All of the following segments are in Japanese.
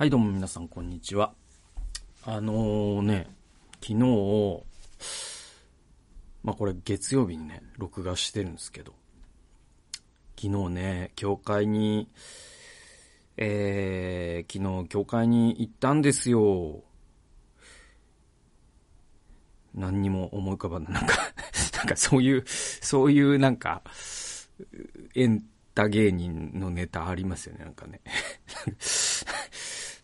はい、どうも皆さん、こんにちは。あのー、ね、昨日、まあ、これ月曜日にね、録画してるんですけど、昨日ね、教会に、えー、昨日教会に行ったんですよ。何にも思い浮かばない。なんか なんかそういう、そういうなんか、エンタ芸人のネタありますよね、なんかね。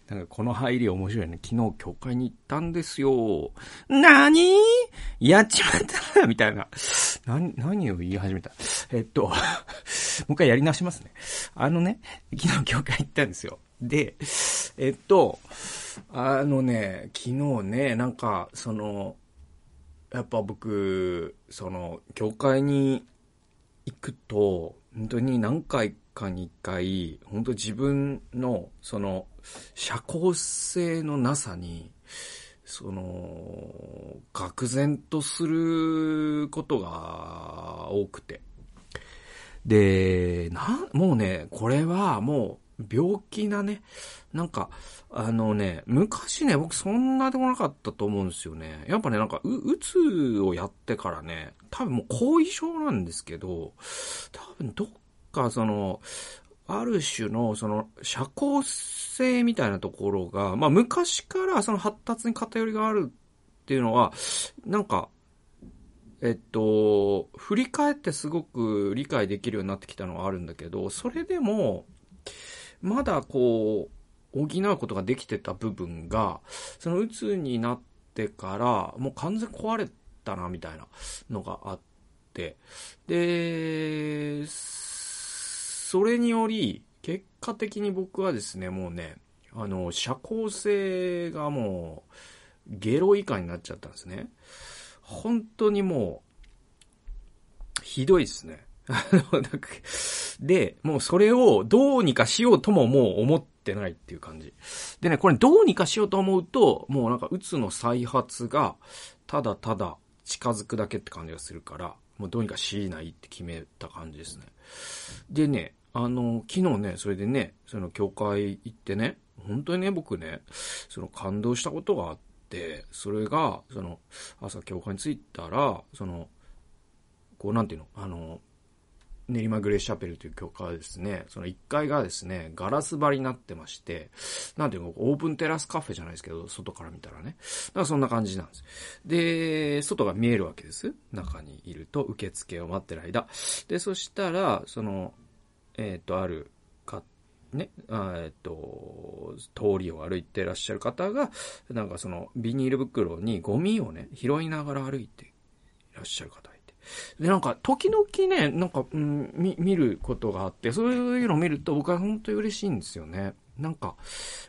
なんかこの入り面白いね。昨日教会に行ったんですよ。なにやっちまったなみたいな。な、何を言い始めた？えっと、もう一回やり直しますね。あのね、昨日教会行ったんですよ。で、えっと、あのね、昨日ね、なんか、その、やっぱ僕、その、教会に行くと、本当に何回かに一回、本当自分の、その、社交性のなさに、その、愕然とすることが多くて。で、な、もうね、これはもう病気なね、なんか、あのね、昔ね、僕そんなでもなかったと思うんですよね。やっぱね、なんか、う、うつをやってからね、多分もう後遺症なんですけど、多分どっかその、ある種のその社交性みたいなところが、まあ昔からその発達に偏りがあるっていうのは、なんか、えっと、振り返ってすごく理解できるようになってきたのはあるんだけど、それでも、まだこう、補うことができてた部分が、その鬱になってから、もう完全壊れたな、みたいなのがあって、で、それにより、結果的に僕はですね、もうね、あの、社交性がもう、ゲロ以下になっちゃったんですね。本当にもう、ひどいですね。あの、で、もうそれをどうにかしようとももう思ってないっていう感じ。でね、これどうにかしようと思うと、もうなんか、うつの再発が、ただただ近づくだけって感じがするから、もうどうにかしないって決めた感じですね。でね、あの、昨日ね、それでね、その教会行ってね、本当にね、僕ね、その感動したことがあって、それが、その、朝教会に着いたら、その、こう、なんていうの、あの、練馬グレーシャペルという教会はですね、その1階がですね、ガラス張りになってまして、なんていうの、オープンテラスカフェじゃないですけど、外から見たらね。だからそんな感じなんです。で、外が見えるわけです。中にいると、受付を待ってる間。で、そしたら、その、えっ、ー、と、あるか、ね、えっ、ー、と、通りを歩いてらっしゃる方が、なんかその、ビニール袋にゴミをね、拾いながら歩いていらっしゃる方。で、なんか、時々ね、なんか、うん、見、見ることがあって、そういうのを見ると僕は本当に嬉しいんですよね。なんか、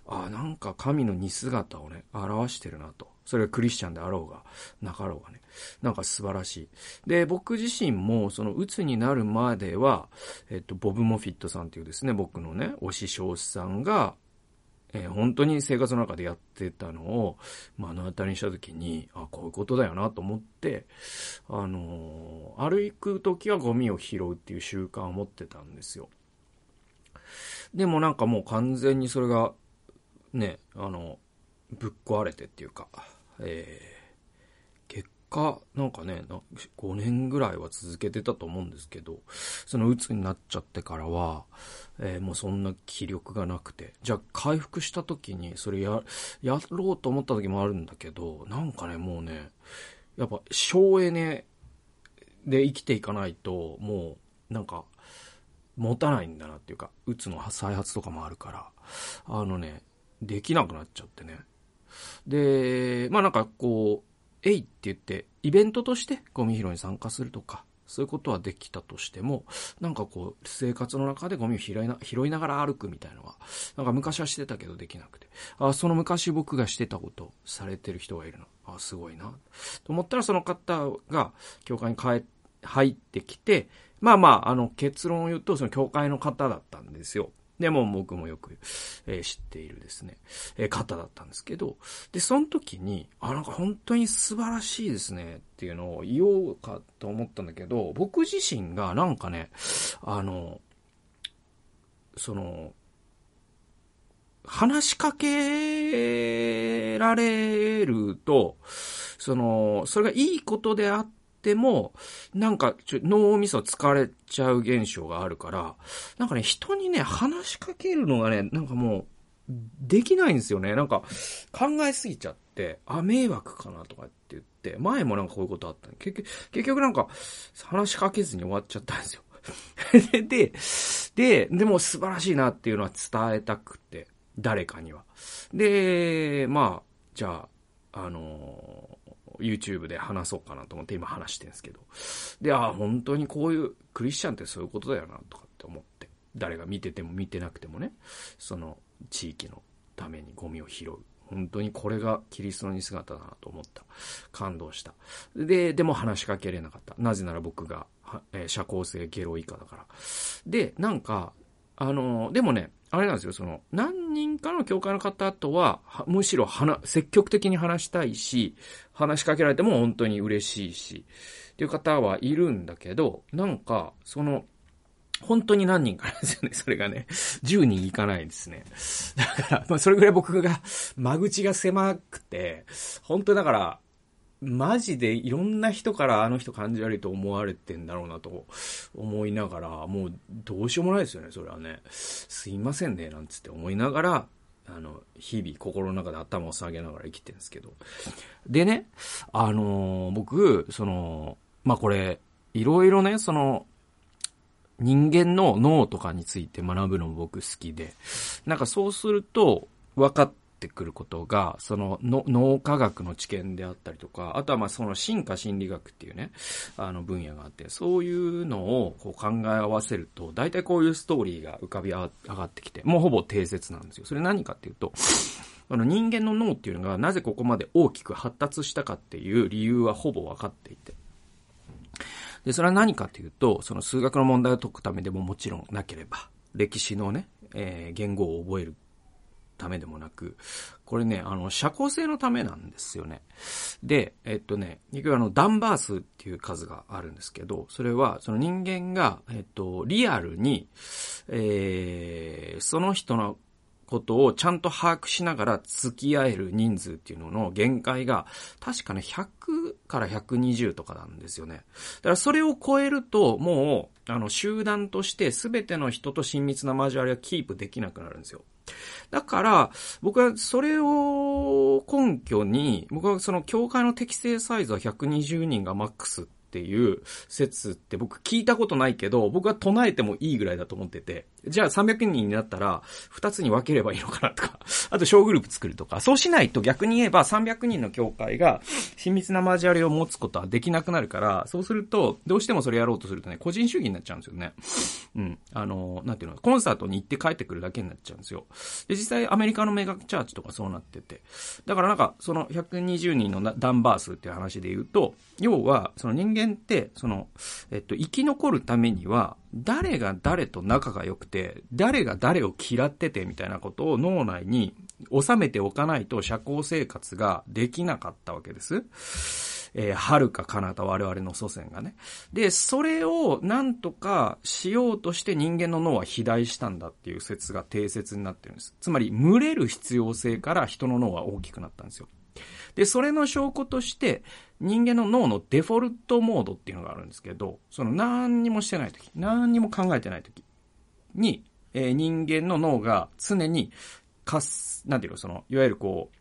あなんか神の似姿をね、表してるなと。それがクリスチャンであろうが、なかろうがね。なんか素晴らしい。で、僕自身も、その、鬱になるまでは、えっと、ボブ・モフィットさんっていうですね、僕のね、推し少子さんが、えー、本当に生活の中でやってたのを目の当たりにした時に、あ、こういうことだよなと思って、あのー、歩く時はゴミを拾うっていう習慣を持ってたんですよ。でもなんかもう完全にそれが、ね、あの、ぶっ壊れてっていうか、えー、果、なんかね、5年ぐらいは続けてたと思うんですけど、その鬱になっちゃってからは、えー、もうそんな気力がなくて、じゃあ回復した時にそれや、やろうと思った時もあるんだけど、なんかね、もうね、やっぱ省エネで生きていかないと、もう、なんか、持たないんだなっていうか、うつの再発とかもあるから、あのね、できなくなっちゃってね。で、まあなんかこう、えいって言って、イベントとしてゴミ拾いに参加するとか、そういうことはできたとしても、なんかこう、生活の中でゴミを拾いな拾いながら歩くみたいなのは、なんか昔はしてたけどできなくて。あ、その昔僕がしてたことされてる人がいるな。あ、すごいな。と思ったらその方が教会に帰、入ってきて、まあまあ、あの、結論を言うと、その教会の方だったんですよ。でも僕もよく、えー、知っているですね、えー、方だったんですけど、で、その時に、あ、なんか本当に素晴らしいですねっていうのを言おうかと思ったんだけど、僕自身がなんかね、あの、その、話しかけられると、その、それがいいことであっても、なんかちょ脳みそ疲れちゃう現象があるから、なんかね、人にね、話しかけるのがね、なんかもう、できないんですよね。なんか、考えすぎちゃって、あ、迷惑かなとかって言って、前もなんかこういうことあった結局、結局なんか、話しかけずに終わっちゃったんですよ。で、で、でも素晴らしいなっていうのは伝えたくて、誰かには。で、まあ、じゃあ、あの、YouTube で話そうかなと思って今話してるんですけど。で、ああ、本当にこういう、クリスチャンってそういうことだよな、とかって思って。誰が見てても見てなくてもね、その、地域のためにゴミを拾う。本当にこれがキリストの似姿だなと思った。感動した。で、でも話しかけれなかった。なぜなら僕が、えー、社交性ゲロ以下だから。で、なんか、あのー、でもね、あれなんですよ、その、何人かの教会の方とは、むしろ話、積極的に話したいし、話しかけられても本当に嬉しいし、っていう方はいるんだけど、なんか、その、本当に何人かなんですよね、それがね。10人いかないですね。だから、まあそれぐらい僕が、間口が狭くて、本当だから、マジでいろんな人からあの人感じ悪いと思われてんだろうなと思いながら、もうどうしようもないですよね、それはね。すいませんね、なんつって思いながら、あの、日々心の中で頭を下げながら生きてるんですけど。でね、あのー、僕、その、まあ、これ、いろいろね、その、人間の脳とかについて学ぶのも僕好きで、なんかそうすると分かってくることが、その脳科学の知見であったりとか、あとはまあその進化心理学っていうね、あの分野があって、そういうのをこう考え合わせると、大体こういうストーリーが浮かび上がってきて、もうほぼ定説なんですよ。それ何かっていうと、あの人間の脳っていうのがなぜここまで大きく発達したかっていう理由はほぼ分かっていて。で、それは何かというと、その数学の問題を解くためでももちろんなければ、歴史のね、えー、言語を覚えるためでもなく、これね、あの、社交性のためなんですよね。で、えっとね、結局あの、ダンバースっていう数があるんですけど、それは、その人間が、えっと、リアルに、えー、その人のことをちゃんと把握しながら付き合える人数っていうのの限界が、確かね、100から120とかなんですよね。だからそれを超えると、もう、あの、集団として全ての人と親密な交わりはキープできなくなるんですよ。だから、僕はそれを根拠に、僕はその教会の適正サイズは120人がマックスっっていう説って僕聞いたことないけど、僕は唱えてもいいぐらいだと思ってて、じゃあ300人になったら、2つに分ければいいのかなとか、あと小グループ作るとか、そうしないと逆に言えば300人の教会が親密な交わりを持つことはできなくなるから、そうすると、どうしてもそれやろうとするとね、個人主義になっちゃうんですよね。うん。あの、なんていうの、コンサートに行って帰ってくるだけになっちゃうんですよ。で、実際アメリカのメガチャーチとかそうなってて。だからなんか、その120人のダンバー数っていう話で言うと、要は、その人間間って、その、えっと、生き残るためには、誰が誰と仲が良くて、誰が誰を嫌っててみたいなことを脳内に収めておかないと社交生活ができなかったわけです。えー、遥か彼方我々の祖先がね。で、それをなんとかしようとして人間の脳は肥大したんだっていう説が定説になってるんです。つまり、群れる必要性から人の脳は大きくなったんですよ。で、それの証拠として、人間の脳のデフォルトモードっていうのがあるんですけど、その何にもしてない時、何にも考えてない時に、えー、人間の脳が常に、かす、なんていうの、その、いわゆるこう、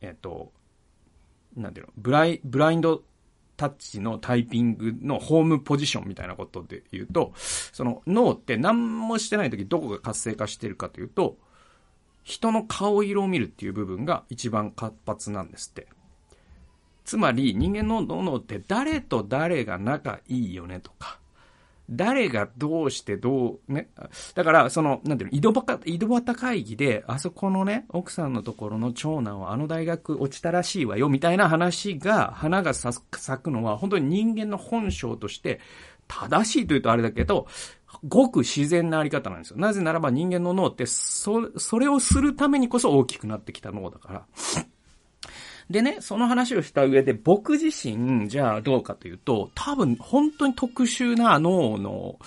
えっ、ー、と、なんていうの、ブライ、ブラインドタッチのタイピングのホームポジションみたいなことで言うと、その脳って何もしてない時どこが活性化してるかというと、人の顔色を見るっていう部分が一番活発なんですって。つまり人間の脳って誰と誰が仲いいよねとか、誰がどうしてどう、ね。だから、その、なんていうの、井戸端、井戸端会議で、あそこのね、奥さんのところの長男はあの大学落ちたらしいわよ、みたいな話が、花が咲くのは、本当に人間の本性として、正しいというとあれだけど、ごく自然なあり方なんですよ。なぜならば人間の脳って、そ、それをするためにこそ大きくなってきた脳だから。でね、その話をした上で、僕自身、じゃあどうかというと、多分、本当に特殊な脳の、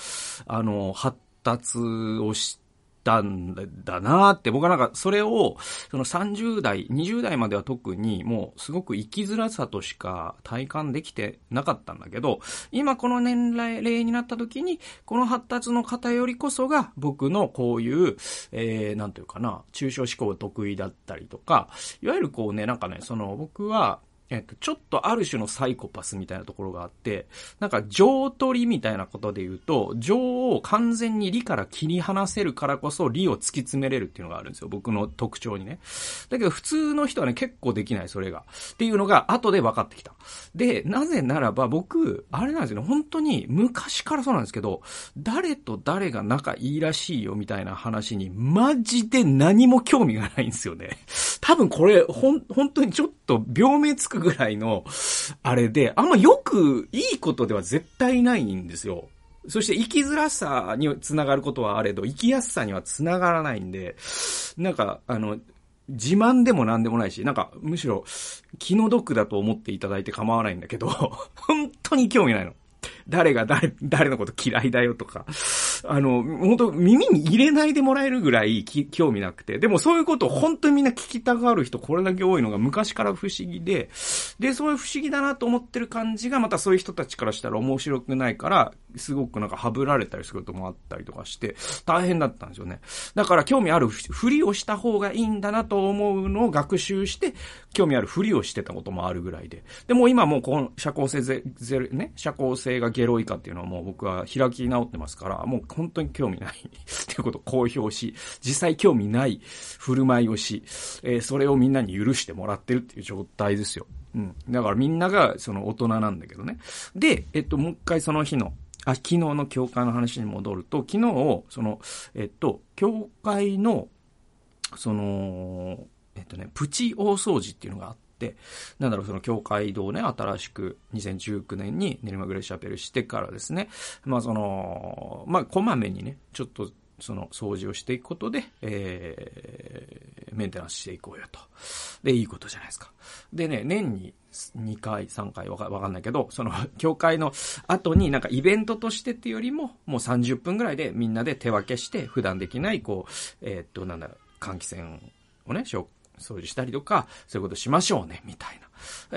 あの、発達をしたんだなって、僕はなんかそれを、その30代、20代までは特にもうすごく生きづらさとしか体感できてなかったんだけど、今この年齢になった時に、この発達の方よりこそが僕のこういう、えー、なんていうかな、抽象思考得意だったりとか、いわゆるこうね、なんかね、その僕は、えっと、ちょっとある種のサイコパスみたいなところがあって、なんか情取りみたいなことで言うと、情を完全に理から切り離せるからこそ理を突き詰めれるっていうのがあるんですよ。僕の特徴にね。だけど普通の人はね、結構できない、それが。っていうのが後で分かってきた。で、なぜならば僕、あれなんですよね、本当に昔からそうなんですけど、誰と誰が仲いいらしいよみたいな話に、マジで何も興味がないんですよね。多分これ、ほん、本当にちょっと病名つくぐらいの、あれで、あんまよくいいことでは絶対ないんですよ。そして生きづらさにつながることはあれど、生きやすさにはつながらないんで、なんか、あの、自慢でも何でもないし、なんか、むしろ、気の毒だと思っていただいて構わないんだけど、本当に興味ないの。誰が誰、誰のこと嫌いだよとか、あの、本当耳に入れないでもらえるぐらい興味なくて、でもそういうことを本当にみんな聞きたがる人これだけ多いのが昔から不思議で、で、そういう不思議だなと思ってる感じがまたそういう人たちからしたら面白くないから、すごくなんかはぶられたりすることもあったりとかして、大変だったんですよね。だから興味あるふりをした方がいいんだなと思うのを学習して、興味あるふりをしてたこともあるぐらいで。でも今もうこの社交性ゼ、ゼね、社交性がゲロイカっていうのはもう僕は開き直ってますから、もう本当に興味ない っていうことを公表し、実際興味ない振る舞いをし、えー、それをみんなに許してもらってるっていう状態ですよ。うん。だからみんながその大人なんだけどね。で、えっと、もう一回その日の、あ、昨日の教会の話に戻ると、昨日、その、えっと、教会の、その、えっとね、プチ大掃除っていうのがあって、なんだろう、その教会堂ね、新しく2019年に練馬グレーシャペルしてからですね、まあその、まあこまめにね、ちょっとその掃除をしていくことで、えー、メンテナンスしていこうよと。で、いいことじゃないですか。でね、年に2回、3回わかわかんないけど、その、教会の後になんかイベントとしてっていうよりも、もう30分ぐらいでみんなで手分けして、普段できない、こう、えー、っと、なんだろう、換気扇をね、掃除したりとか、そういうことしましょうね、みたいな。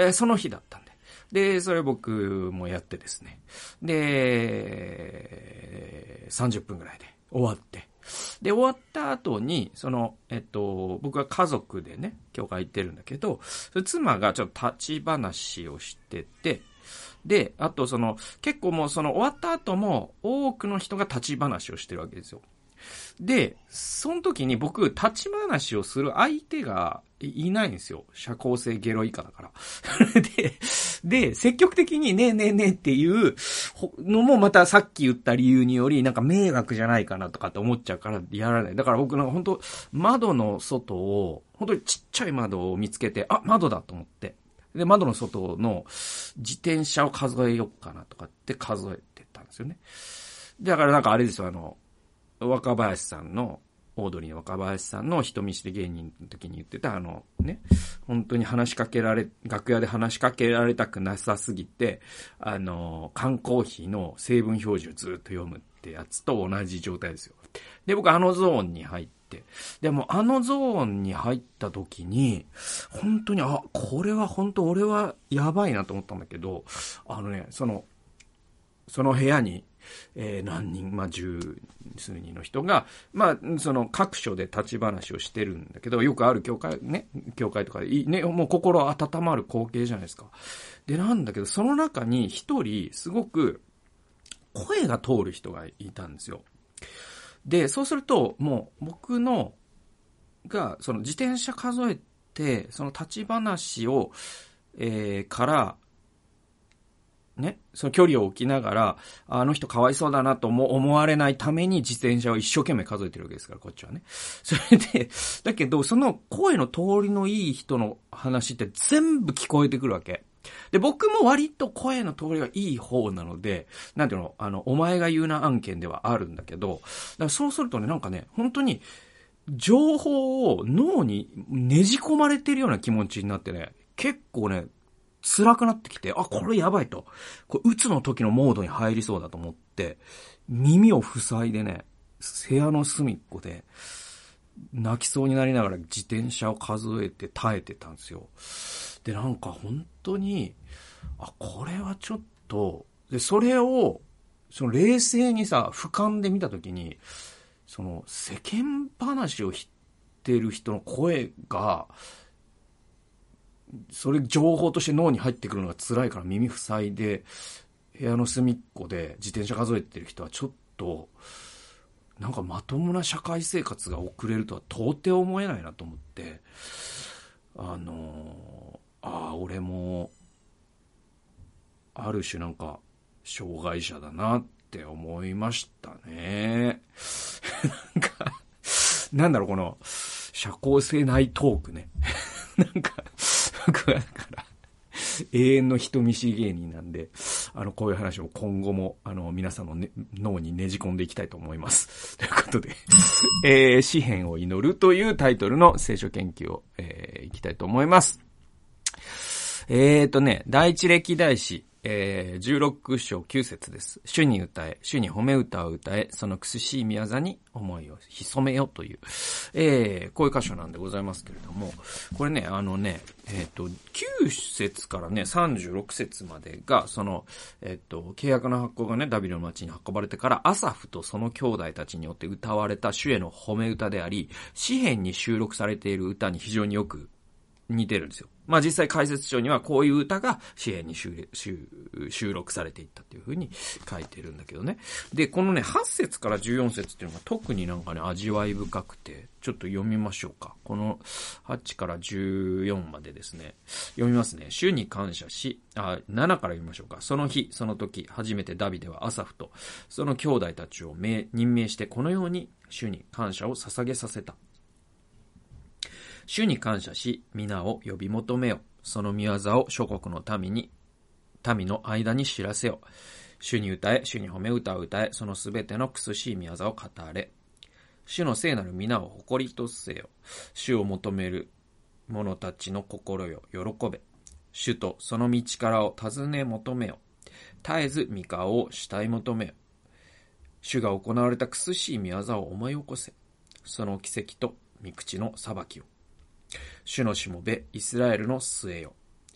えー、その日だったんで。で、それ僕もやってですね。で、30分ぐらいで。終わって。で、終わった後に、その、えっと、僕は家族でね、教会行ってるんだけど、妻がちょっと立ち話をしてて、で、あとその、結構もうその終わった後も多くの人が立ち話をしてるわけですよ。で、その時に僕、立ち話をする相手がいないんですよ。社交性ゲロ以下だから。で、で、積極的にねえねえねえっていうのもまたさっき言った理由により、なんか迷惑じゃないかなとかって思っちゃうからやらない。だから僕なんか本当窓の外を、本当にちっちゃい窓を見つけて、あ、窓だと思って。で、窓の外の自転車を数えようかなとかって数えてたんですよね。だからなんかあれですよ、あの、若林さんの、オードリーの若林さんの人見知り芸人の時に言ってたあのね、本当に話しかけられ、楽屋で話しかけられたくなさすぎて、あの、缶コーヒーの成分表示をずっと読むってやつと同じ状態ですよ。で、僕あのゾーンに入って、でもあのゾーンに入った時に、本当に、あ、これは本当俺はやばいなと思ったんだけど、あのね、その、その部屋にえー、何人、まあ、十数人の人が、まあ、その各所で立ち話をしてるんだけど、よくある教会、ね、教会とかで、ね、もう心温まる光景じゃないですか。で、なんだけど、その中に一人、すごく、声が通る人がいたんですよ。で、そうすると、もう、僕の、が、その自転車数えて、その立ち話を、えー、から、ね、その距離を置きながら、あの人かわいそうだなとも思われないために自転車を一生懸命数えてるわけですから、こっちはね。それで、だけど、その声の通りのいい人の話って全部聞こえてくるわけ。で、僕も割と声の通りがいい方なので、なんていうの、あの、お前が言うな案件ではあるんだけど、だからそうするとね、なんかね、本当に、情報を脳にねじ込まれてるような気持ちになってね、結構ね、辛くなってきて、あ、これやばいと。これ、うつの時のモードに入りそうだと思って、耳を塞いでね、部屋の隅っこで、泣きそうになりながら自転車を数えて耐えてたんですよ。で、なんか本当に、あ、これはちょっと、で、それを、その冷静にさ、俯瞰で見たときに、その世間話を知ってる人の声が、それ情報として脳に入ってくるのが辛いから耳塞いで、部屋の隅っこで自転車数えてる人はちょっと、なんかまともな社会生活が送れるとは到底思えないなと思って、あのああ、俺も、ある種なんか、障害者だなって思いましたね。なんか、なんだろう、この、社交性ないトークね。なんか、僕はだから、永遠の人見知り芸人なんで、あの、こういう話を今後も、あの、皆さんの、ね、脳にねじ込んでいきたいと思います。ということで、えー、詩篇を祈るというタイトルの聖書研究を、えー、いきたいと思います。えーとね、第一歴代史、えー、16章9節です。主に歌え、主に褒め歌を歌え、その苦しい宮座に思いを潜めよという、えー、こういう箇所なんでございますけれども、これね、あのね、えっ、ー、と、9節からね、36節までが、その、えっ、ー、と、契約の発行がね、ダビデの町に運ばれてから、アサフとその兄弟たちによって歌われた主への褒め歌であり、詩篇に収録されている歌に非常によく似てるんですよ。まあ実際解説書にはこういう歌が詩篇に収録されていったっていうふうに書いてるんだけどね。で、このね、8節から14節っていうのが特になんかね、味わい深くて、ちょっと読みましょうか。この8から14までですね。読みますね。主に感謝し、あ、7から読みましょうか。その日、その時、初めてダビデはアサフと、その兄弟たちを任命して、このように主に感謝を捧げさせた。主に感謝し、皆を呼び求めよ。その見業を諸国の民に、民の間に知らせよ。主に歌え、主に褒め歌を歌え、そのすべての苦しい見業を語れ。主の聖なる皆を誇りとせよ。主を求める者たちの心よ、喜べ。主とその道からを尋ね求めよ。絶えず三河を慕い求めよ。主が行われた苦しい見業を思い起こせ。その奇跡と御口の裁きを。主のしもべ、イスラエルの末よ。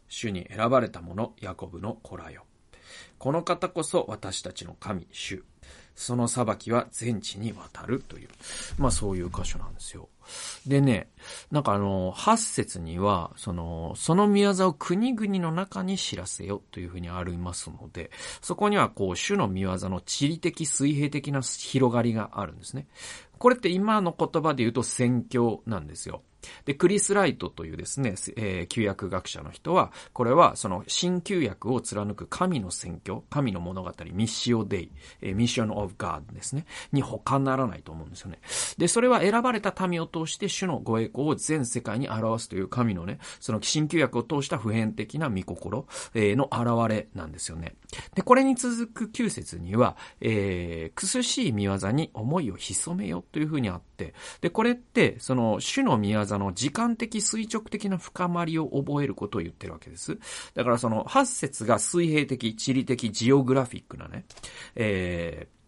主に選ばれた者、ヤコブの子らよ。この方こそ私たちの神、主。その裁きは全地に渡るという、まあそういう箇所なんですよ。でね、なんかあの、八節には、その、その宮沢を国々の中に知らせよというふうにありますので、そこにはこう、主の宮沢の地理的、水平的な広がりがあるんですね。これって今の言葉で言うと宣教なんですよ。で、クリス・ライトというですね、えー、旧約学者の人は、これはその新旧約を貫く神の宣教、神の物語、ミッシオデイ、えー、ミッション・オブ・ガードですね、に他ならないと思うんですよね。で、それは選ばれた民を通して主のご栄光を全世界に表すという神のね、その新旧約を通した普遍的な御心、えー、の現れなんですよね。で、これに続く旧節には、えー、苦しい見業に思いを潜めよというふうにあって、で、これって、その主の見業の時間的垂直的な深まりを覚えることを言ってるわけです。だからその8節が水平的、地理的、ジオグラフィックなね、えー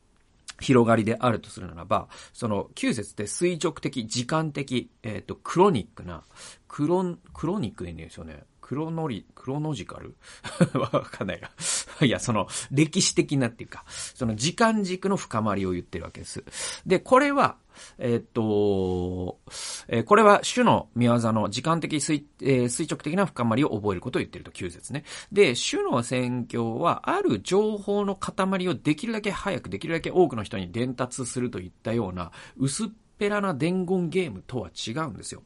広がりであるとするならば、その9節って垂直的、時間的、えっ、ー、と、クロニックな、クロ、クロニックでいいんですよね。クロノリ、クロノジカル？わかんないな。いや、その、歴史的なっていうか、その時間軸の深まりを言ってるわけです。で、これは、えっと、えー、これは主の見業の時間的垂,、えー、垂直的な深まりを覚えることを言ってると9節ね。で、主の宣教は、ある情報の塊をできるだけ早く、できるだけ多くの人に伝達するといったような、薄っぺらな伝言ゲームとは違うんですよ。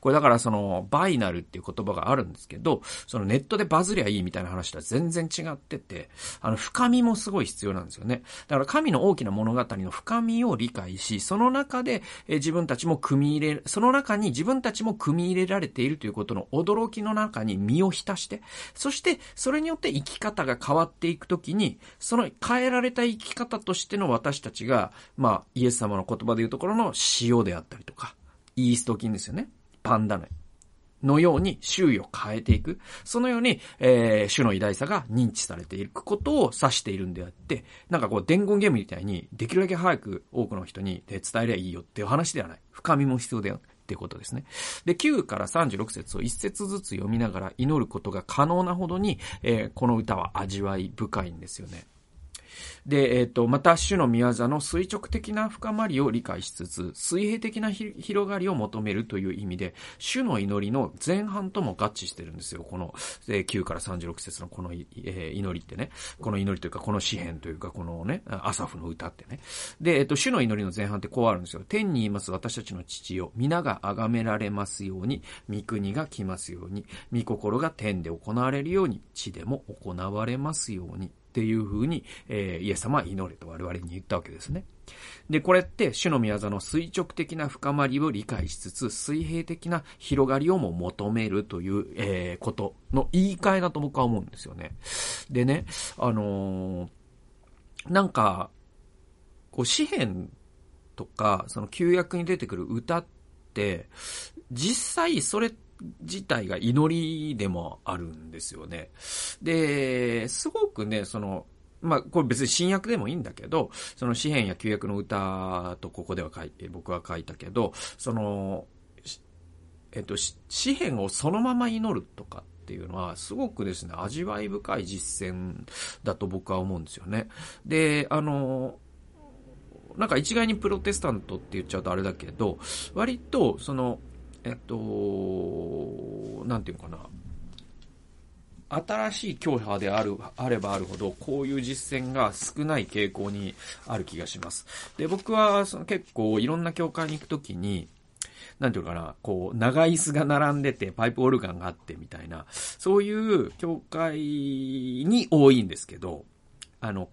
これだからその、バイナルっていう言葉があるんですけど、そのネットでバズりゃいいみたいな話とは全然違ってて、あの、深みもすごい必要なんですよね。だから神の大きな物語の深みを理解し、その中で、え自分たちも組み入れ、その中に自分たちも組み入れられているということの驚きの中に身を浸して、そしてそれによって生き方が変わっていくときに、その変えられた生き方としての私たちが、まあ、イエス様の言葉で言うところの塩であったりとか、イースト菌ですよね。パンダ。のように周囲を変えていく。そのように、えー、主の偉大さが認知されていくことを指しているんであって、なんかこう伝言ゲームみたいに、できるだけ早く多くの人に伝えりゃいいよっていう話ではない。深みも必要だよ。ってことですね。で、9から36節を1節ずつ読みながら祈ることが可能なほどに、えー、この歌は味わい深いんですよね。で、えっ、ー、と、また、主の宮座の垂直的な深まりを理解しつつ、水平的な広がりを求めるという意味で、主の祈りの前半とも合致してるんですよ。この、えー、9から36節のこの、えー、祈りってね。この祈りというか、この詩篇というか、このね、アサフの歌ってね。で、えっ、ー、と、主の祈りの前半ってこうあるんですよ。天にいます私たちの父よ。皆が崇められますように、御国が来ますように、御心が天で行われるように、地でも行われますように。っていうふうに、えー、イエス様は祈れと我々に言ったわけですね。で、これって、主の宮座の垂直的な深まりを理解しつつ、水平的な広がりをも求めるという、えー、ことの言い換えだと僕は思うんですよね。でね、あのー、なんか、こう、詩篇とか、その旧約に出てくる歌って、実際それって自体が祈りでもあるんですよね。で、すごくね、その、まあ、これ別に新約でもいいんだけど、その詩篇や旧約の歌とここでは書いて、僕は書いたけど、その、えっと、詩篇をそのまま祈るとかっていうのは、すごくですね、味わい深い実践だと僕は思うんですよね。で、あの、なんか一概にプロテスタントって言っちゃうとあれだけど、割と、その、えっと、なんていうのかな。新しい教派である、あればあるほど、こういう実践が少ない傾向にある気がします。で、僕は、その結構いろんな教会に行くときに、なんていうかな、こう、長椅子が並んでて、パイプオルガンがあってみたいな、そういう教会に多いんですけど、あの、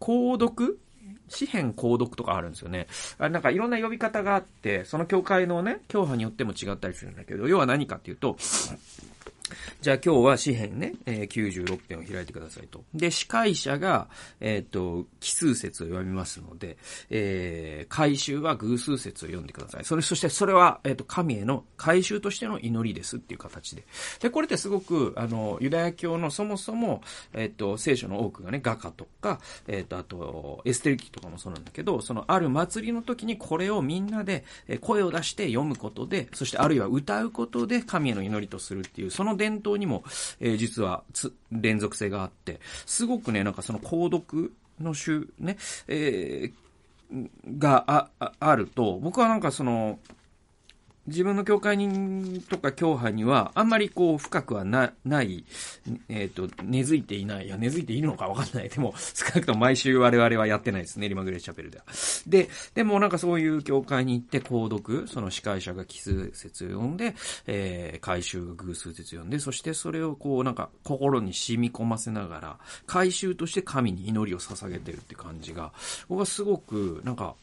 購読詩篇購読とかあるんですよね。あなんかいろんな呼び方があって、その教会のね、教派によっても違ったりするんだけど、要は何かっていうと、じゃあ今日は詩編ね、えー、96編を開いてくださいと。で、司会者が、えっ、ー、と、奇数節を読みますので、えー、回収は偶数節を読んでください。それ、そしてそれは、えっ、ー、と、神への回収としての祈りですっていう形で。で、これってすごく、あの、ユダヤ教のそもそも、えっ、と、聖書の多くがね、画家とか、えっ、と、あと、エステル記とかもそうなんだけど、その、ある祭りの時にこれをみんなで、声を出して読むことで、そしてあるいは歌うことで神への祈りとするっていう、その伝統にも、えー、実は連続性があって、すごくね、なんかその購読の種、ね、えー、があ、あると、僕はなんかその、自分の教会人とか教派には、あんまりこう、深くはな、ない、えっ、ー、と、根付いていない。いや、根付いているのかわかんない。でも、少なくとも毎週我々はやってないですね。リマグレーチャペルでは。で、でもなんかそういう教会に行って、購読、その司会者が奇数節を読んで、えー、回収が偶数節を読んで、そしてそれをこう、なんか、心に染み込ませながら、回収として神に祈りを捧げてるって感じが、僕はすごく、なんか、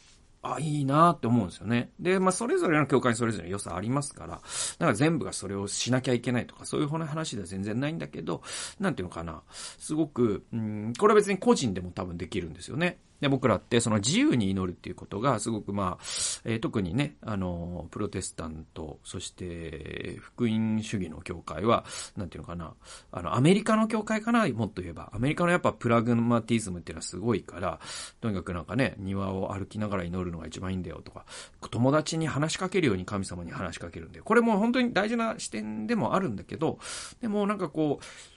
あ、いいなって思うんですよね。で、まあ、それぞれの教会にそれぞれの良さありますから、だから全部がそれをしなきゃいけないとか、そういう話では全然ないんだけど、なんていうのかな。すごく、うん、これは別に個人でも多分できるんですよね。で、僕らってその自由に祈るっていうことがすごくまあ、えー、特にね、あの、プロテスタント、そして福音主義の教会は、なんていうのかな、あの、アメリカの教会かな、もっと言えば。アメリカのやっぱプラグマティズムっていうのはすごいから、とにかくなんかね、庭を歩きながら祈るのが一番いいんだよとか、友達に話しかけるように神様に話しかけるんだよ。これも本当に大事な視点でもあるんだけど、でもなんかこう、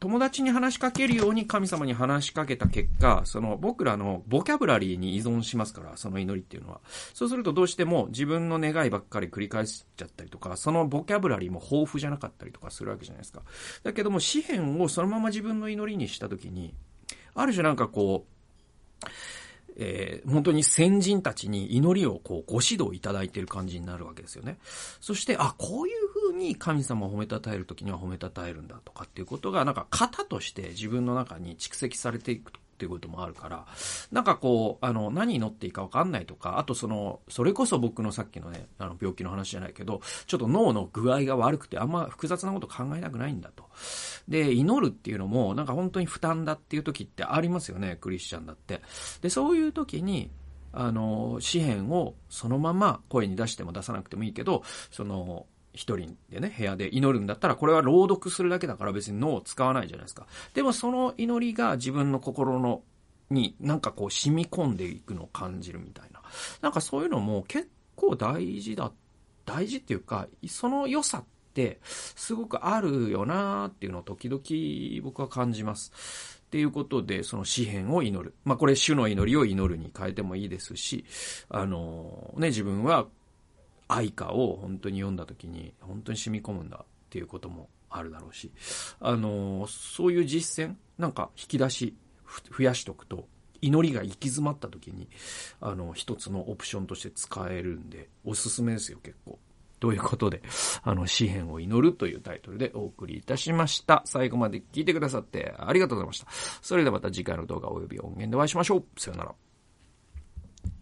友達に話しかけるように神様に話しかけた結果、その僕らのボキャブラリーに依存しますから、その祈りっていうのは。そうするとどうしても自分の願いばっかり繰り返しちゃったりとか、そのボキャブラリーも豊富じゃなかったりとかするわけじゃないですか。だけども、詩篇をそのまま自分の祈りにしたときに、ある種なんかこう、えー、本当に先人たちに祈りをこうご指導いただいている感じになるわけですよね。そして、あ、こういうに神様を褒めたたえる時には褒めたたえるんだとかっていうことが、なんか型として自分の中に蓄積されていくっていうこともあるから、なんかこう、あの、何に乗っていいかわかんないとか、あとその、それこそ僕のさっきのね、あの、病気の話じゃないけど、ちょっと脳の具合が悪くてあんま複雑なこと考えたくないんだと。で、祈るっていうのも、なんか本当に負担だっていう時ってありますよね、クリスチャンだって。で、そういう時に、あの、詩篇をそのまま声に出しても出さなくてもいいけど、その、一人でね、部屋で祈るんだったら、これは朗読するだけだから別に脳を使わないじゃないですか。でもその祈りが自分の心の、になんかこう染み込んでいくのを感じるみたいな。なんかそういうのも結構大事だ、大事っていうか、その良さってすごくあるよなーっていうのを時々僕は感じます。っていうことで、その詩篇を祈る。まあこれ主の祈りを祈るに変えてもいいですし、あのね、自分は愛歌を本当に読んだ時に本当に染み込むんだっていうこともあるだろうし、あの、そういう実践、なんか引き出し増やしとくと、祈りが行き詰まった時に、あの、一つのオプションとして使えるんで、おすすめですよ、結構。ということで、あの、詩篇を祈るというタイトルでお送りいたしました。最後まで聞いてくださってありがとうございました。それではまた次回の動画及び音源でお会いしましょう。さよなら。